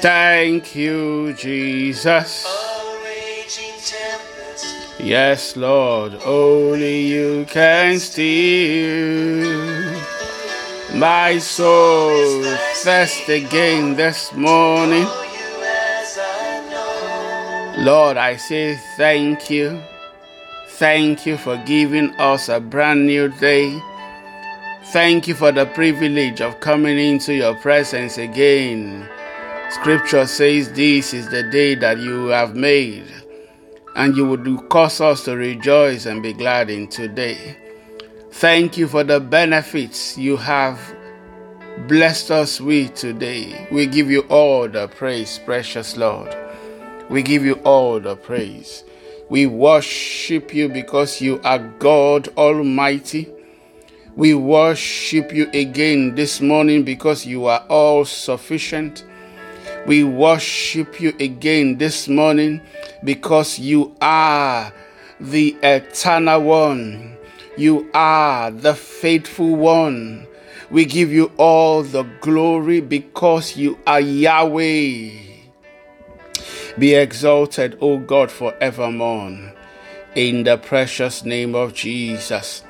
Thank you, Jesus. Yes, Lord, only you can steal my soul thirst again this morning. Lord, I say thank you. Thank you for giving us a brand new day. Thank you for the privilege of coming into your presence again. Scripture says this is the day that you have made, and you would cause us to rejoice and be glad in today. Thank you for the benefits you have blessed us with today. We give you all the praise, precious Lord. We give you all the praise. We worship you because you are God Almighty. We worship you again this morning because you are all sufficient. We worship you again this morning because you are the eternal one. You are the faithful one. We give you all the glory because you are Yahweh. Be exalted, O God, forevermore. In the precious name of Jesus.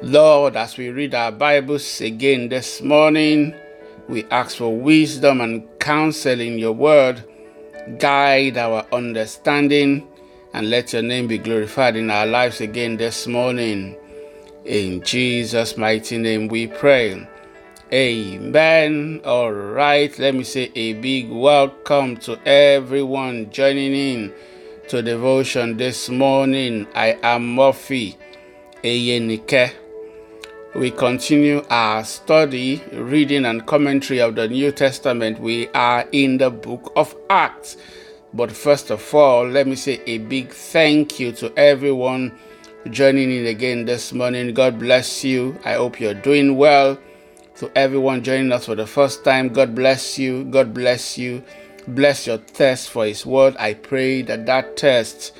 Lord, as we read our Bibles again this morning, we ask for wisdom and counsel in your word. Guide our understanding and let your name be glorified in our lives again this morning. In Jesus' mighty name we pray. Amen. All right, let me say a big welcome to everyone joining in to devotion this morning. I am Murphy Eyenike. We continue our study, reading, and commentary of the New Testament. We are in the book of Acts. But first of all, let me say a big thank you to everyone joining in again this morning. God bless you. I hope you're doing well. To everyone joining us for the first time, God bless you. God bless you. Bless your thirst for His word. I pray that that thirst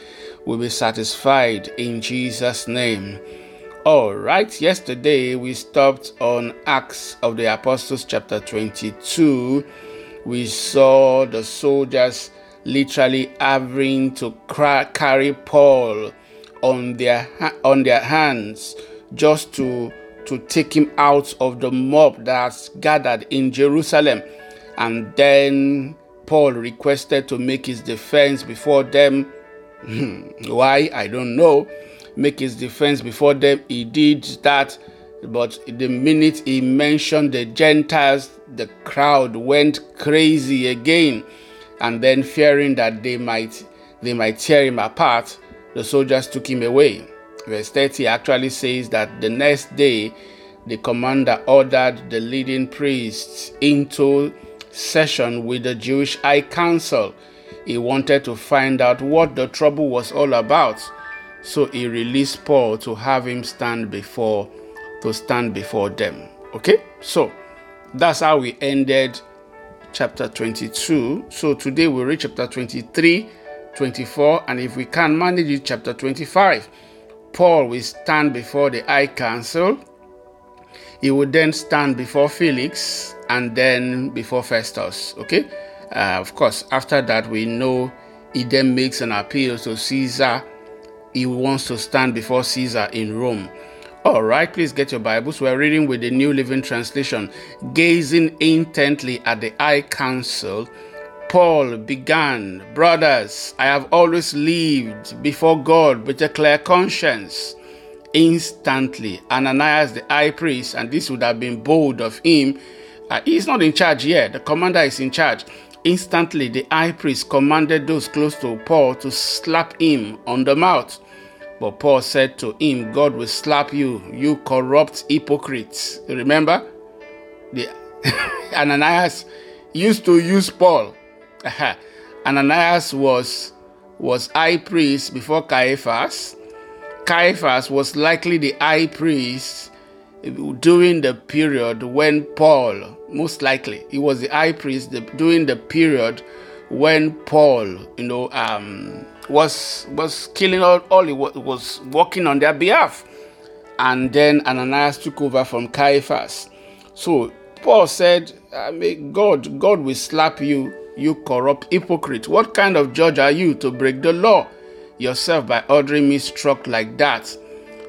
will be satisfied in Jesus' name. All right, yesterday we stopped on Acts of the Apostles, chapter 22. We saw the soldiers literally having to carry Paul on their on their hands just to to take him out of the mob that's gathered in Jerusalem. And then Paul requested to make his defense before them. Hmm, why? I don't know. Make his defense before them. He did that. But the minute he mentioned the Gentiles, the crowd went crazy again. And then fearing that they might they might tear him apart, the soldiers took him away. Verse 30 actually says that the next day the commander ordered the leading priests into session with the Jewish High Council. He wanted to find out what the trouble was all about. So he released Paul to have him stand before to stand before them. Okay? So that's how we ended chapter 22. So today we read chapter 23, 24, and if we can manage it, chapter 25. Paul will stand before the High Council. He would then stand before Felix and then before Festus. Okay? Uh, of course, after that, we know he then makes an appeal to Caesar. He wants to stand before Caesar in Rome. All right, please get your Bibles. We're reading with the New Living Translation. Gazing intently at the High Council, Paul began, Brothers, I have always lived before God with a clear conscience. Instantly, Ananias the high priest, and this would have been bold of him, uh, he's not in charge yet, the commander is in charge. Instantly, the high priest commanded those close to Paul to slap him on the mouth. But Paul said to him, God will slap you, you corrupt hypocrites. Remember? The Ananias used to use Paul. Ananias was was high priest before Caiaphas. Caiaphas was likely the high priest during the period when Paul, most likely, he was the high priest during the period when Paul, you know, um, was was killing all, all was, working on their behalf, and then Ananias took over from Caiaphas. So Paul said, I mean, God, God will slap you you corrupt hypocrite. What kind of judge are you to break the law yourself by ordering me struck like that?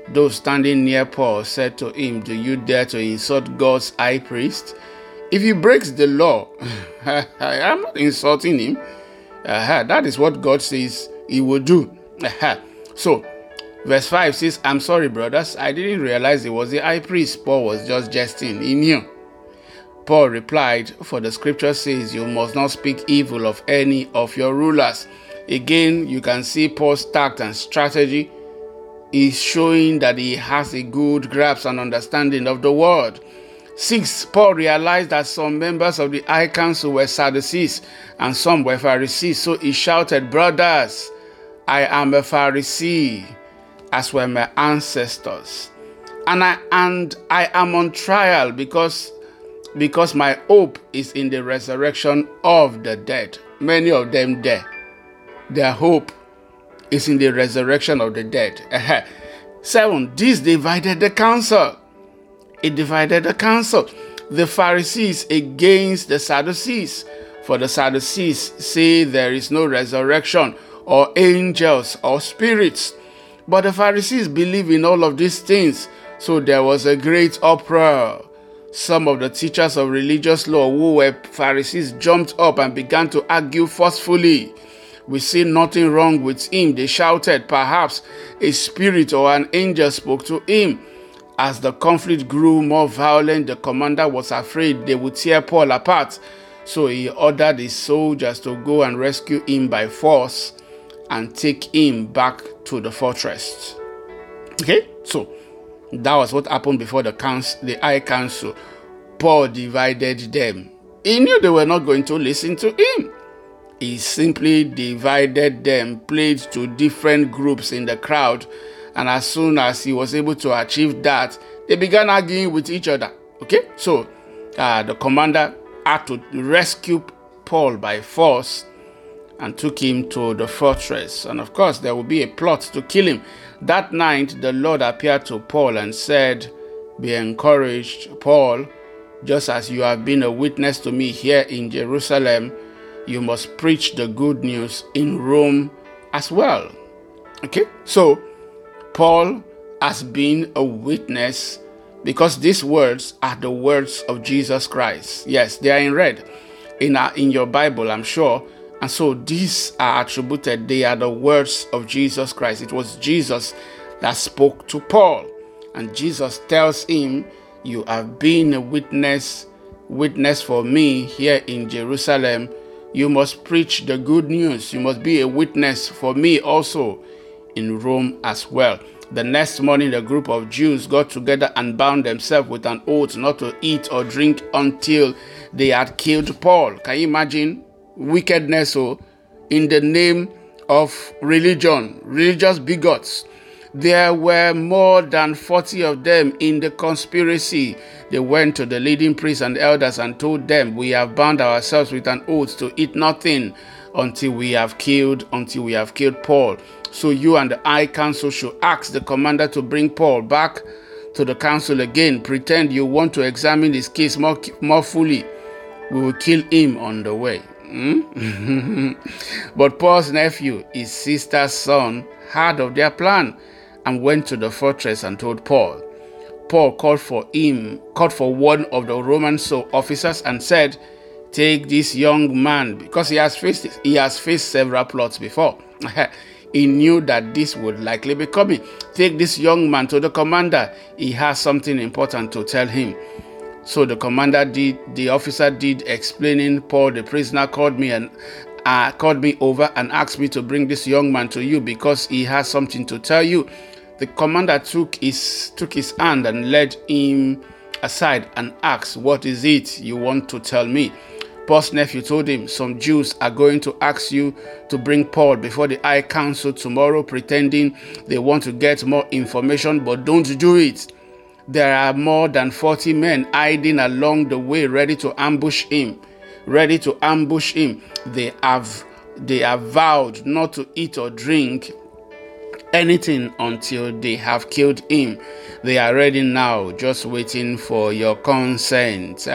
Those standing near Paul said to him, Do you dare to insult God's high priest? If he breaks the law, I am not insulting him. Uh-huh. That is what God says he will do. So, verse 5 says, I'm sorry, brothers. I didn't realize it was the high priest. Paul was just jesting. He knew. Paul replied, For the scripture says, You must not speak evil of any of your rulers. Again, you can see Paul's tact and strategy is showing that he has a good grasp and understanding of the word. 6. Paul realized that some members of the High Council were Sadducees and some were Pharisees, so he shouted, Brothers, I am a Pharisee, as were my ancestors. And I and I am on trial because because my hope is in the resurrection of the dead. Many of them dead. Their hope is in the resurrection of the dead. Seven, this divided the council. It divided the council. The Pharisees against the Sadducees. For the Sadducees say there is no resurrection or angels or spirits. But the Pharisees believe in all of these things. So there was a great uproar. Some of the teachers of religious law who were Pharisees jumped up and began to argue forcefully. We see nothing wrong with him. They shouted, Perhaps a spirit or an angel spoke to him. As the conflict grew more violent, the commander was afraid they would tear Paul apart. So he ordered his soldiers to go and rescue him by force and take him back to the fortress. Okay, so that was what happened before the council, the High Council. Paul divided them. He knew they were not going to listen to him. He simply divided them, played to different groups in the crowd, and as soon as he was able to achieve that, they began arguing with each other. Okay, so uh, the commander had to rescue Paul by force and took him to the fortress. And of course, there would be a plot to kill him. That night, the Lord appeared to Paul and said, Be encouraged, Paul, just as you have been a witness to me here in Jerusalem, you must preach the good news in Rome as well. Okay, so Paul has been a witness because these words are the words of Jesus Christ. Yes, they are in red in, our, in your Bible, I'm sure. And so these are attributed, they are the words of Jesus Christ. It was Jesus that spoke to Paul. And Jesus tells him, You have been a witness, witness for me here in Jerusalem. You must preach the good news. You must be a witness for me also in Rome as well. The next morning, the group of Jews got together and bound themselves with an oath not to eat or drink until they had killed Paul. Can you imagine wickedness oh, in the name of religion, religious bigots. There were more than 40 of them in the conspiracy. They went to the leading priests and elders and told them, We have bound ourselves with an oath to eat nothing until we have killed, until we have killed Paul. So you and the high council should ask the commander to bring Paul back to the council again. Pretend you want to examine his case more, more fully. We will kill him on the way. Hmm? but Paul's nephew, his sister's son, heard of their plan and went to the fortress and told Paul. Paul called for him, called for one of the Roman officers and said, Take this young man, because he has faced he has faced several plots before. he knew that this would likely be coming. Take this young man to the commander. He has something important to tell him. So the commander did, the officer did explaining. Paul, the prisoner, called me and uh, called me over and asked me to bring this young man to you because he has something to tell you. The commander took his took his hand and led him aside and asked, "What is it you want to tell me?" Paul's nephew told him, Some Jews are going to ask you to bring Paul before the High Council tomorrow, pretending they want to get more information, but don't do it. There are more than 40 men hiding along the way, ready to ambush him. Ready to ambush him. They have they have vowed not to eat or drink anything until they have killed him. They are ready now, just waiting for your consent.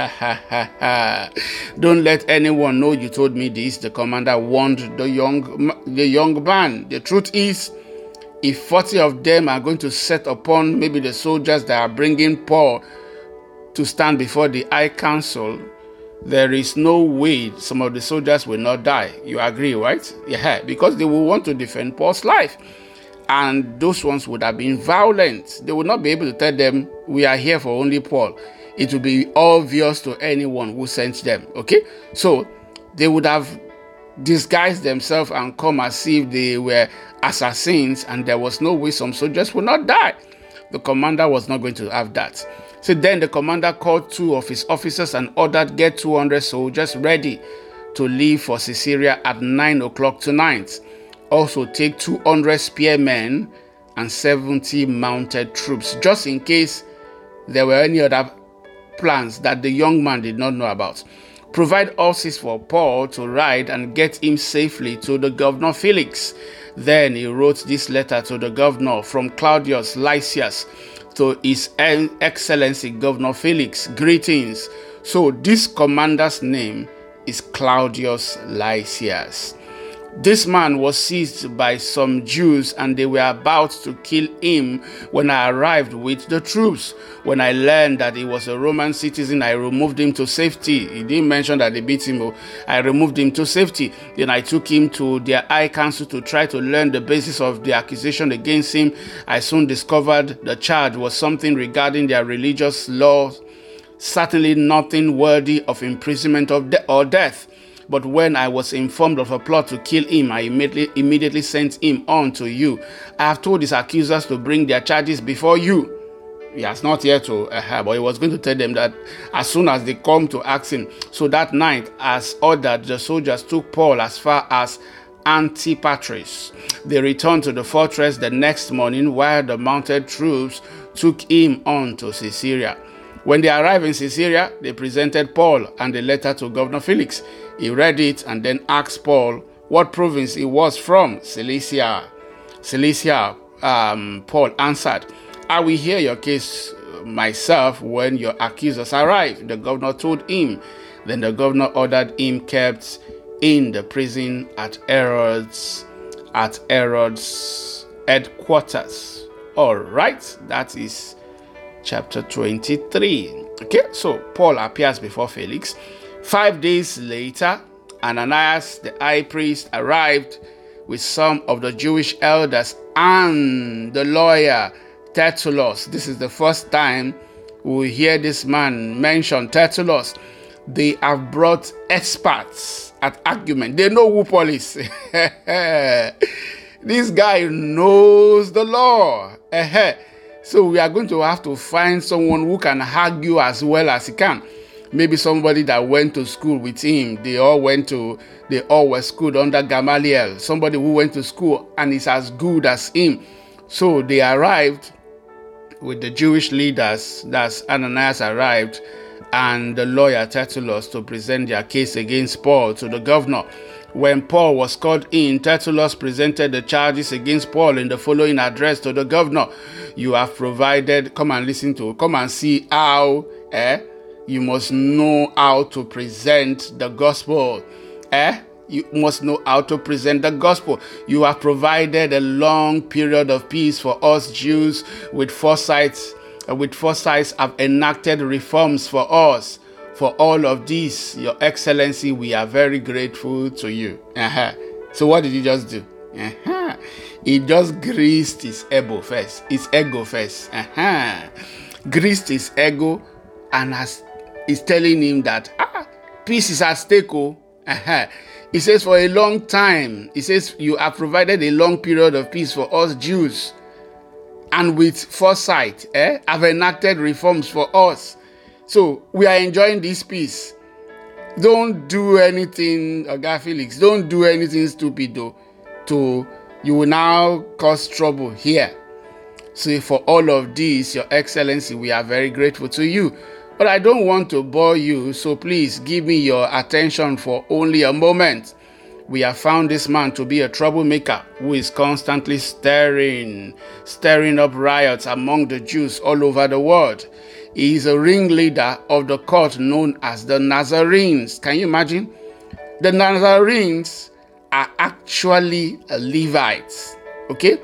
Don't let anyone know you told me this. The commander warned the young the young man. The truth is, if 40 of them are going to set upon maybe the soldiers that are bringing Paul to stand before the High Council, there is no way some of the soldiers will not die. You agree, right? Yeah, because they will want to defend Paul's life. And those ones would have been violent. They would not be able to tell them, We are here for only Paul. It would be obvious to anyone who sent them. Okay? So they would have disguised themselves and come as if they were assassins, and there was no way some soldiers would not die. The commander was not going to have that. So then the commander called two of his officers and ordered get 200 soldiers ready to leave for Caesarea at 9 o'clock tonight. Also take 200 spearmen and 70 mounted troops, just in case there were any other plans that the young man did not know about. Provide horses for Paul to ride and get him safely to the governor Felix. Then he wrote this letter to the governor from Claudius Lysias to His Excellency Governor Felix. Greetings. So, this commander's name is Claudius Lysias. This man was seized by some Jews and they were about to kill him when I arrived with the troops. When I learned that he was a Roman citizen, I removed him to safety. He didn't mention that they beat him. Oh. I removed him to safety. Then I took him to their high council to try to learn the basis of the accusation against him. I soon discovered the charge was something regarding their religious laws, certainly nothing worthy of imprisonment or death. But when I was informed of a plot to kill him, I immediately, immediately sent him on to you. I have told his accusers to bring their charges before you. He has not yet to, uh, but he was going to tell them that as soon as they come to ask him. So that night, as ordered, the soldiers took Paul as far as Antipatris. They returned to the fortress the next morning while the mounted troops took him on to Caesarea. When they arrived in Caesarea, they presented Paul and the letter to Governor Felix. He read it and then asked Paul what province he was from. Cilicia. Cilicia, um, Paul answered, I will hear your case myself when your accusers arrive. The governor told him. Then the governor ordered him kept in the prison at Herod's at Herod's headquarters. All right, that is chapter 23. Okay, so Paul appears before Felix. Five days later, Ananias the high priest arrived with some of the Jewish elders and the lawyer Tertullus. This is the first time we hear this man mention Tertullus. They have brought experts at argument. They know who Paul is. this guy knows the law. So we are going to have to find someone who can argue as well as he can. Maybe somebody that went to school with him. They all went to, they all were schooled under Gamaliel. Somebody who went to school and is as good as him. So they arrived with the Jewish leaders. That's Ananias arrived and the lawyer Tertullus to present their case against Paul to the governor. When Paul was called in, Tertullus presented the charges against Paul in the following address to the governor. You have provided, come and listen to, come and see how, eh? You must know how to present the gospel, eh? You must know how to present the gospel. You have provided a long period of peace for us Jews with foresight, with foresight have enacted reforms for us for all of this, Your Excellency, we are very grateful to you. Uh-huh. So what did he just do? Uh-huh. He just greased his ego first. His ego first. Uh-huh. Greased his ego and has is telling him that ah, peace is at stake. Oh. He says, for a long time, he says, you have provided a long period of peace for us Jews. And with foresight, eh, have enacted reforms for us. So we are enjoying this peace. Don't do anything, Oga Felix. Don't do anything stupid though. To you will now cause trouble here. So for all of this, Your Excellency, we are very grateful to you. But I don't want to bore you, so please give me your attention for only a moment. we have found this man to be a troublemaker who is constantly stirring, stirring up riots among the Jews all over the world. He is a ringleader of the cult known as the Nazarenes. Can you imagine? The Nazarenes are actually Levites. Okay?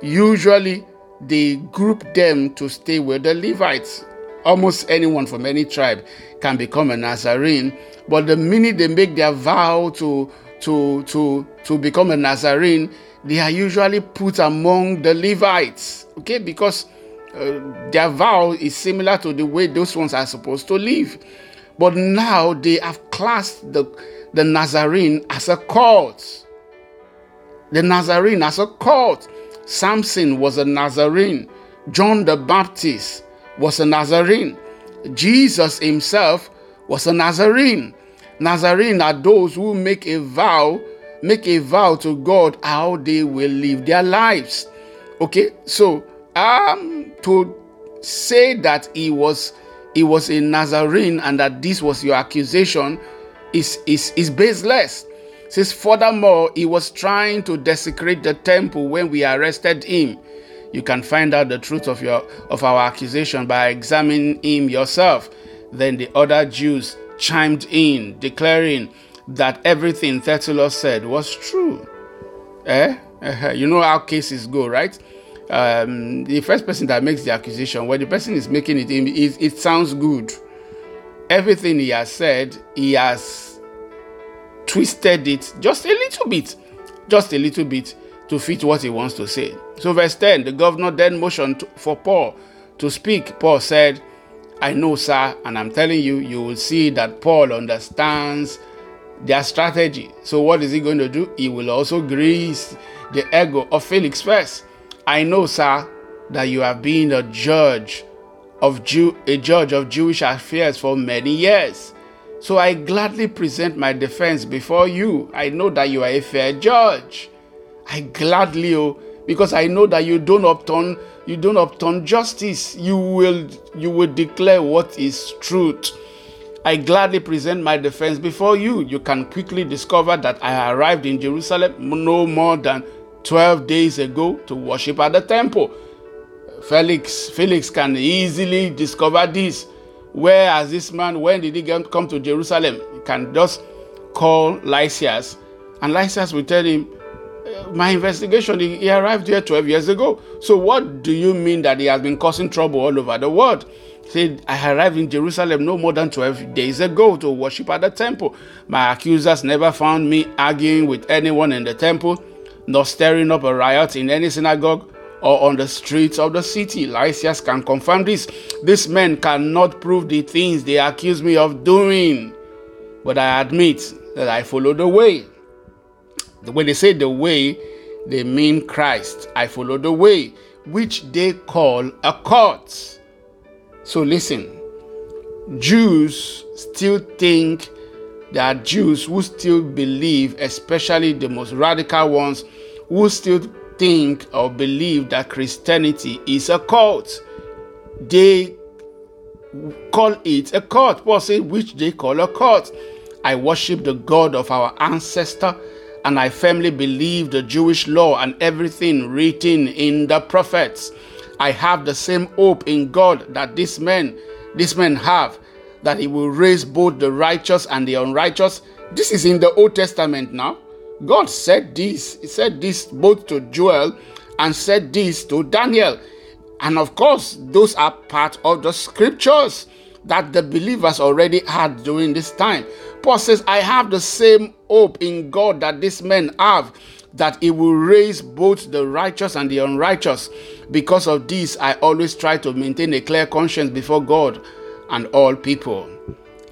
Usually they group them to stay with the Levites. Almost anyone from any tribe can become a Nazarene, but the minute they make their vow to to to to become a Nazarene, they are usually put among the Levites. Okay, because uh, their vow is similar to the way those ones are supposed to live. But now they have classed the the Nazarene as a cult. The Nazarene as a cult. Samson was a Nazarene. John the Baptist was a Nazarene. Jesus himself was a Nazarene. Nazarene are those who make a vow, make a vow to God how they will live their lives. Okay, so um to say that he was he was a Nazarene and that this was your accusation is is is baseless. Says furthermore, he was trying to desecrate the temple when we arrested him. You can find out the truth of your of our accusation by examining him yourself. Then the other Jews chimed in, declaring that everything Tertullus said was true. Eh? Uh-huh. You know how cases go, right? Um, the first person that makes the accusation, when the person is making it, it, it sounds good. Everything he has said, he has twisted it just a little bit, just a little bit to fit what he wants to say. So, verse 10 the governor then motioned for Paul to speak. Paul said, I know, sir, and I'm telling you, you will see that Paul understands their strategy. So, what is he going to do? He will also grease the ego of Felix first. I know, sir, that you have been a judge of Jew, a judge of Jewish affairs for many years. So I gladly present my defense before you. I know that you are a fair judge. I gladly, oh, because I know that you don't upturn you don't obtain justice. You will you will declare what is truth. I gladly present my defense before you. You can quickly discover that i arrived in jerusalem no more than 12 days ago to worship at the temple. Felix felix can easily discover this. Where has this man when did he come to jerusalem? He can just call lysias. And lysias will tell him my investigation, he, arrived here 12 years ago. So, what do you mean that he has been causing trouble all over the world? He said, I arrived in Jerusalem no more than 12 days ago to worship at the temple. My accusers never found me arguing with anyone in the temple, nor stirring up a riot in any synagogue or on the streets of the city. Lysias can confirm this. These men cannot prove the things they accuse me of doing. But I admit that I follow the way when they say the way, they mean Christ. I follow the way, which they call a cult. So listen, Jews still think there are Jews who still believe, especially the most radical ones, who still think or believe that Christianity is a cult. They call it a cult. Paul said, which they call a cult. I worship the God of our ancestor and I firmly believe the Jewish law and everything written in the prophets. I have the same hope in God that these men, these men have, that He will raise both the righteous and the unrighteous. This is in the Old Testament now. God said this. He said this both to Joel and said this to Daniel. And of course, those are part of the scriptures that the believers already had during this time. Paul says, I have the same hope in God that these men have, that He will raise both the righteous and the unrighteous. Because of this, I always try to maintain a clear conscience before God and all people.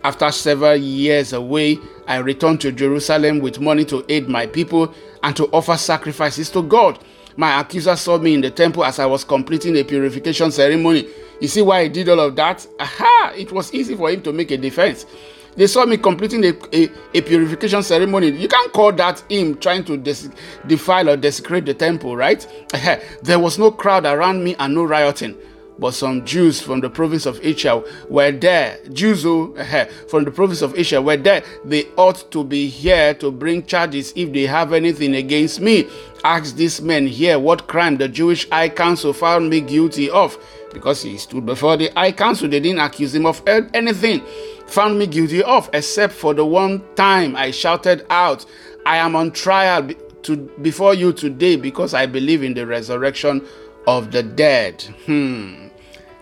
After several years away, I returned to Jerusalem with money to aid my people and to offer sacrifices to God. My accuser saw me in the temple as I was completing a purification ceremony. You see why he did all of that? Aha! It was easy for him to make a defense. They saw me completing a, a, a purification ceremony. You can't call that him trying to des- defile or desecrate the temple, right? there was no crowd around me and no rioting. but some Jews from the province of Asia were there. Jews who, uh, from the province of Asia were there. They ought to be here to bring charges if they have anything against me. Ask these men here what crime the Jewish High Council found me guilty of. Because he stood before the High Council, they didn't accuse him of anything. Found me guilty of, except for the one time I shouted out, I am on trial to, before you today because I believe in the resurrection of the dead. Hmm.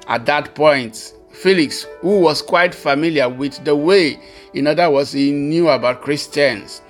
At that point, Felix, who was quite familiar with the way, in other words, he knew about Christians,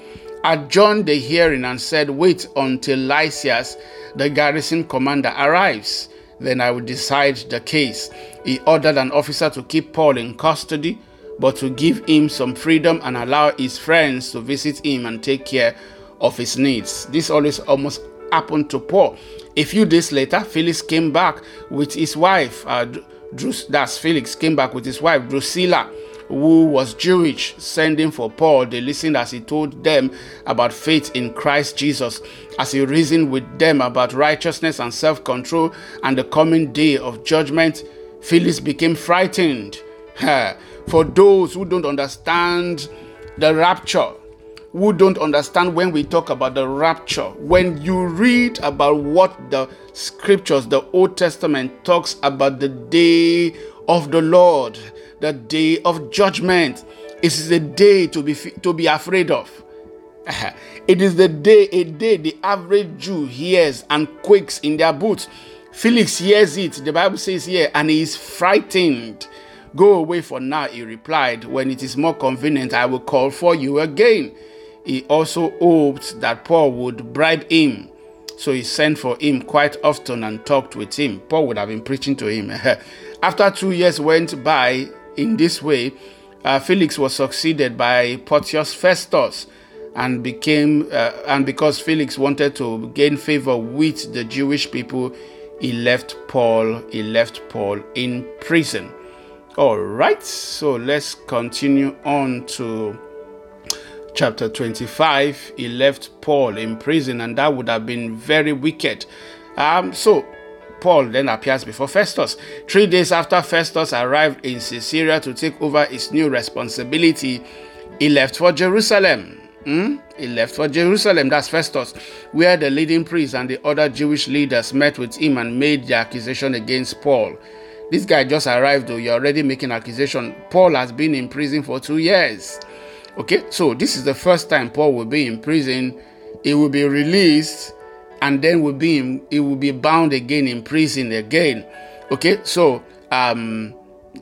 adjourned the hearing and said, Wait until Lysias, the garrison commander, arrives. Then I will decide the case. He ordered an officer to keep Paul in custody, but to give him some freedom and allow his friends to visit him and take care of his needs. This always almost happened to Paul. A few days later, Felix came back with his wife. Uh, Drus- that's Felix came back with his wife Drusilla, who was Jewish, sending for Paul. They listened as he told them about faith in Christ Jesus, as he reasoned with them about righteousness and self-control and the coming day of judgment. Felix became frightened. For those who don't understand the rapture, who don't understand when we talk about the rapture. When you read about what the scriptures, the Old Testament talks about the day of the Lord, the day of judgment, it is a day to be to be afraid of. It is the day, a day the average Jew hears and quakes in their boots. Felix hears it, the Bible says here, and he is frightened. Go away for now, he replied. When it is more convenient, I will call for you again he also hoped that Paul would bribe him. So he sent for him quite often and talked with him. Paul would have been preaching to him. After two years went by in this way, uh, Felix was succeeded by Porcius Festus and became uh, and because Felix wanted to gain favor with the Jewish people, he left Paul, he left Paul in prison. All right, so let's continue on to chapter 25, he left Paul in prison, and that would have been very wicked. Um, so, Paul then appears before Festus. Three days after Festus arrived in Caesarea to take over his new responsibility, he left for Jerusalem. Hmm? He left for Jerusalem, that's Festus, where the leading priests and the other Jewish leaders met with him and made the accusation against Paul. This guy just arrived, though, you're already making accusation. Paul has been in prison for two years. Okay, so this is the first time Paul will be in prison. He will be released, and then will be in, he will be bound again in prison again. Okay, so um,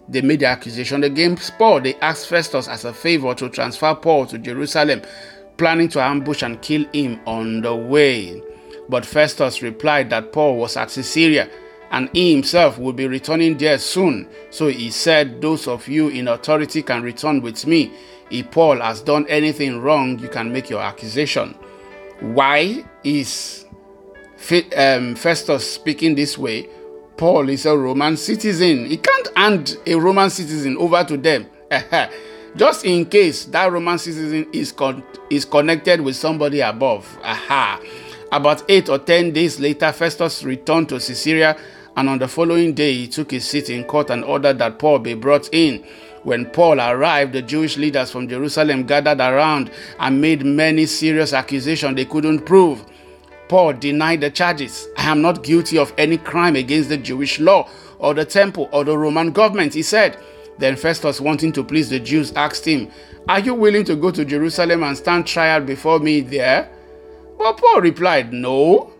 they made the accusation against Paul. They asked Festus as a favor to transfer Paul to Jerusalem, planning to ambush and kill him on the way. But Festus replied that Paul was at Caesarea and he himself would be returning there soon. So he said, Those of you in authority can return with me. If Paul has done anything wrong, you can make your accusation. Why is Um, Festus speaking this way? Paul is a Roman citizen. He can't hand a Roman citizen over to them. Just in case that Roman citizen is, con- is connected with somebody above. Aha. About eight or ten days later, Festus returned to Caesarea, and on the following day, he took his seat in court and ordered that Paul be brought in. When Paul arrived, the Jewish leaders from Jerusalem gathered around and made many serious accusations they couldn't prove. Paul denied the charges. I am not guilty of any crime against the Jewish law or the temple or the Roman government, he said. Then Festus, wanting to please the Jews, asked him, Are you willing to go to Jerusalem and stand trial before me there? But Paul replied, No.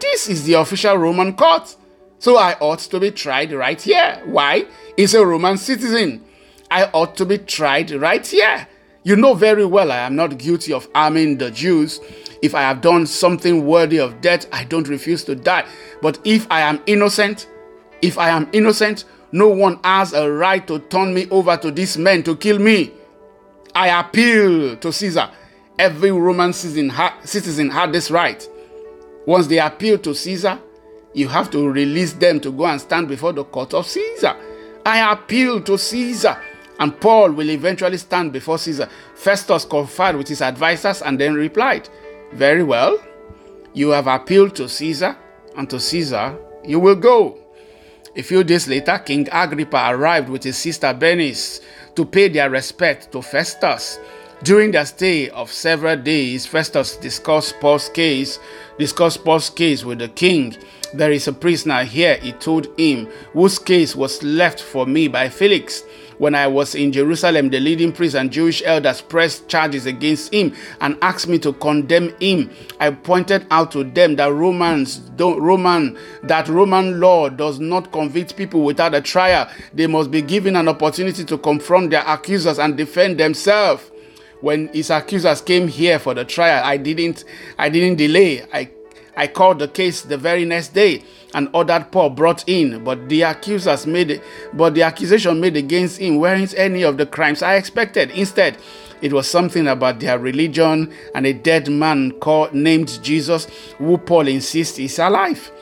This is the official Roman court, so I ought to be tried right here. Why? He's a Roman citizen. I ought to be tried right here. You know very well I am not guilty of arming the Jews. If I have done something worthy of death, I don't refuse to die. But if I am innocent, if I am innocent, no one has a right to turn me over to these men to kill me. I appeal to Caesar. Every Roman citizen, citizen had this right. Once they appeal to Caesar, you have to release them to go and stand before the court of Caesar. I appeal to Caesar and Paul will eventually stand before Caesar. Festus conferred with his advisers and then replied, Very well, you have appealed to Caesar, and to Caesar you will go. A few days later, King Agrippa arrived with his sister Bernice to pay their respect to Festus. During their stay of several days, Festus discussed Paul's case, discussed Paul's case with the king. There is a prisoner here, he told him, whose case was left for me by Felix. When I was in Jerusalem, the leading priests and Jewish elders pressed charges against him and asked me to condemn him. I pointed out to them that Romans don't Roman that Roman law does not convict people without a trial. They must be given an opportunity to confront their accusers and defend themselves when his accusers came here for the trial i didn't i didn't delay i i called the case the very next day and ordered paul brought in but the accusers made but the accusation made against him weren't any of the crimes i expected instead it was something about their religion and a dead man called named jesus who paul insists is alive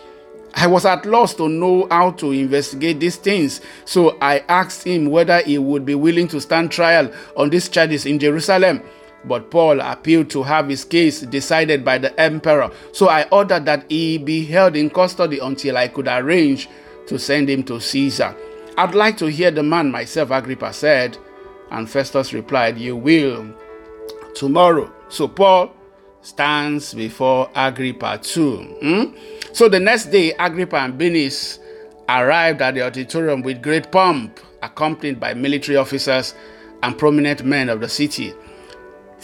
I was at loss to know how to investigate these things, so I asked him whether he would be willing to stand trial on these charges in Jerusalem. But Paul appealed to have his case decided by the emperor, so I ordered that he be held in custody until I could arrange to send him to Caesar. I'd like to hear the man myself, Agrippa said. And Festus replied, You will tomorrow. So Paul stands before Agrippa too. Hmm? So the next day, Agrippa and Bernice arrived at the auditorium with great pomp, accompanied by military officers and prominent men of the city.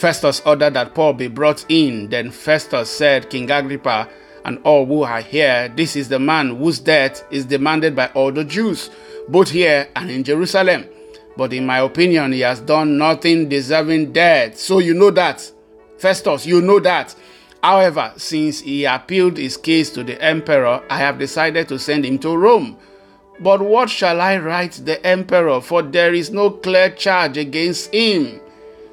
Festus ordered that Paul be brought in. Then Festus said, King Agrippa and all who are here, this is the man whose death is demanded by all the Jews, both here and in Jerusalem. But in my opinion, he has done nothing deserving death. So you know that. Festus, you know that. However, since he appealed his case to the emperor, I have decided to send him to Rome. But what shall I write the emperor? For there is no clear charge against him.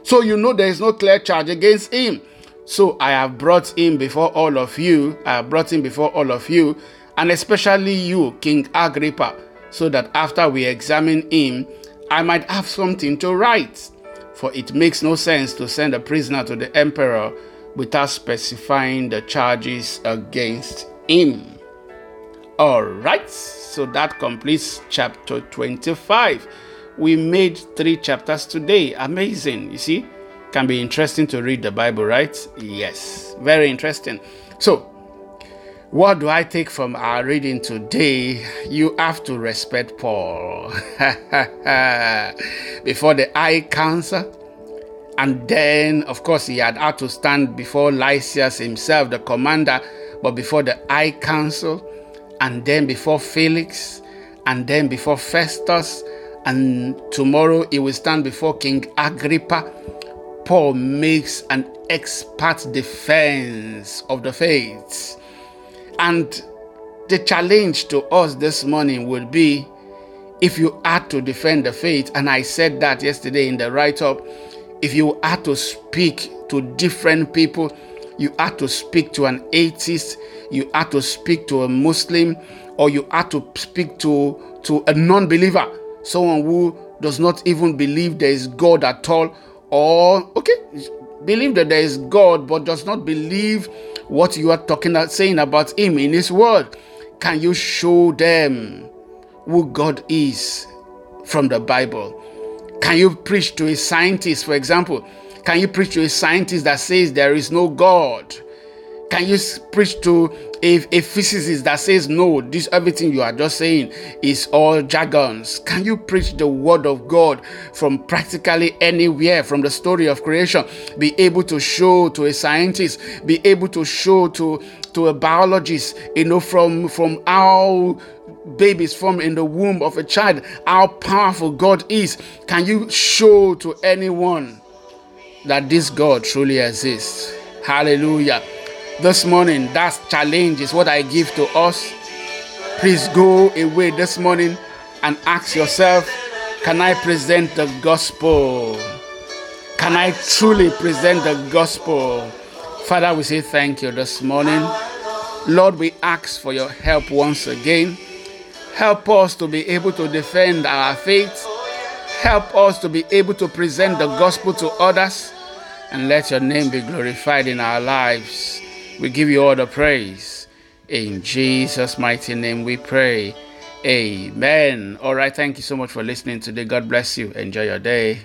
So you know there is no clear charge against him. So I have brought him before all of you. I have brought him before all of you, and especially you, King Agrippa, so that after we examine him, I might have something to write. For it makes no sense to send a prisoner to the emperor without specifying the charges against him. All right, so that completes chapter 25. We made three chapters today. Amazing, you see? Can be interesting to read the Bible, right? Yes, very interesting. So, what do I take from our reading today? You have to respect Paul. Before the High Council, and then, of course, he had had to stand before Lysias himself, the commander, but before the High Council, and then before Felix, and then before Festus, and tomorrow he will stand before King Agrippa. Paul makes an expert defense of the faith. And the challenge to us this morning would be if you had to defend the faith, and I said that yesterday in the write up, if you had to speak to different people, you had to speak to an atheist, you had to speak to a Muslim, or you had to speak to, to a non believer, someone who does not even believe there is God at all, or, okay, believe that there is God, but does not believe what you are talking about, saying about Him in His Word. Can you show them who God is from the Bible? Can you preach to a scientist, for example? Can you preach to a scientist that says there is no God? Can you preach to a, a physicist that says no, this everything you are just saying is all jargons? Can you preach the word of God from practically anywhere from the story of creation? Be able to show to a scientist, be able to show to to a biologist, you know, from from how babies formed in the womb of a child, how powerful God is. Can you show to anyone that this God truly exists? Hallelujah. This morning, that challenge is what I give to us. Please go away this morning and ask yourself Can I present the gospel? Can I truly present the gospel? Father, we say thank you this morning. Lord, we ask for your help once again. Help us to be able to defend our faith. Help us to be able to present the gospel to others. And let your name be glorified in our lives. We give you all the praise. In Jesus' mighty name we pray. Amen. All right. Thank you so much for listening today. God bless you. Enjoy your day.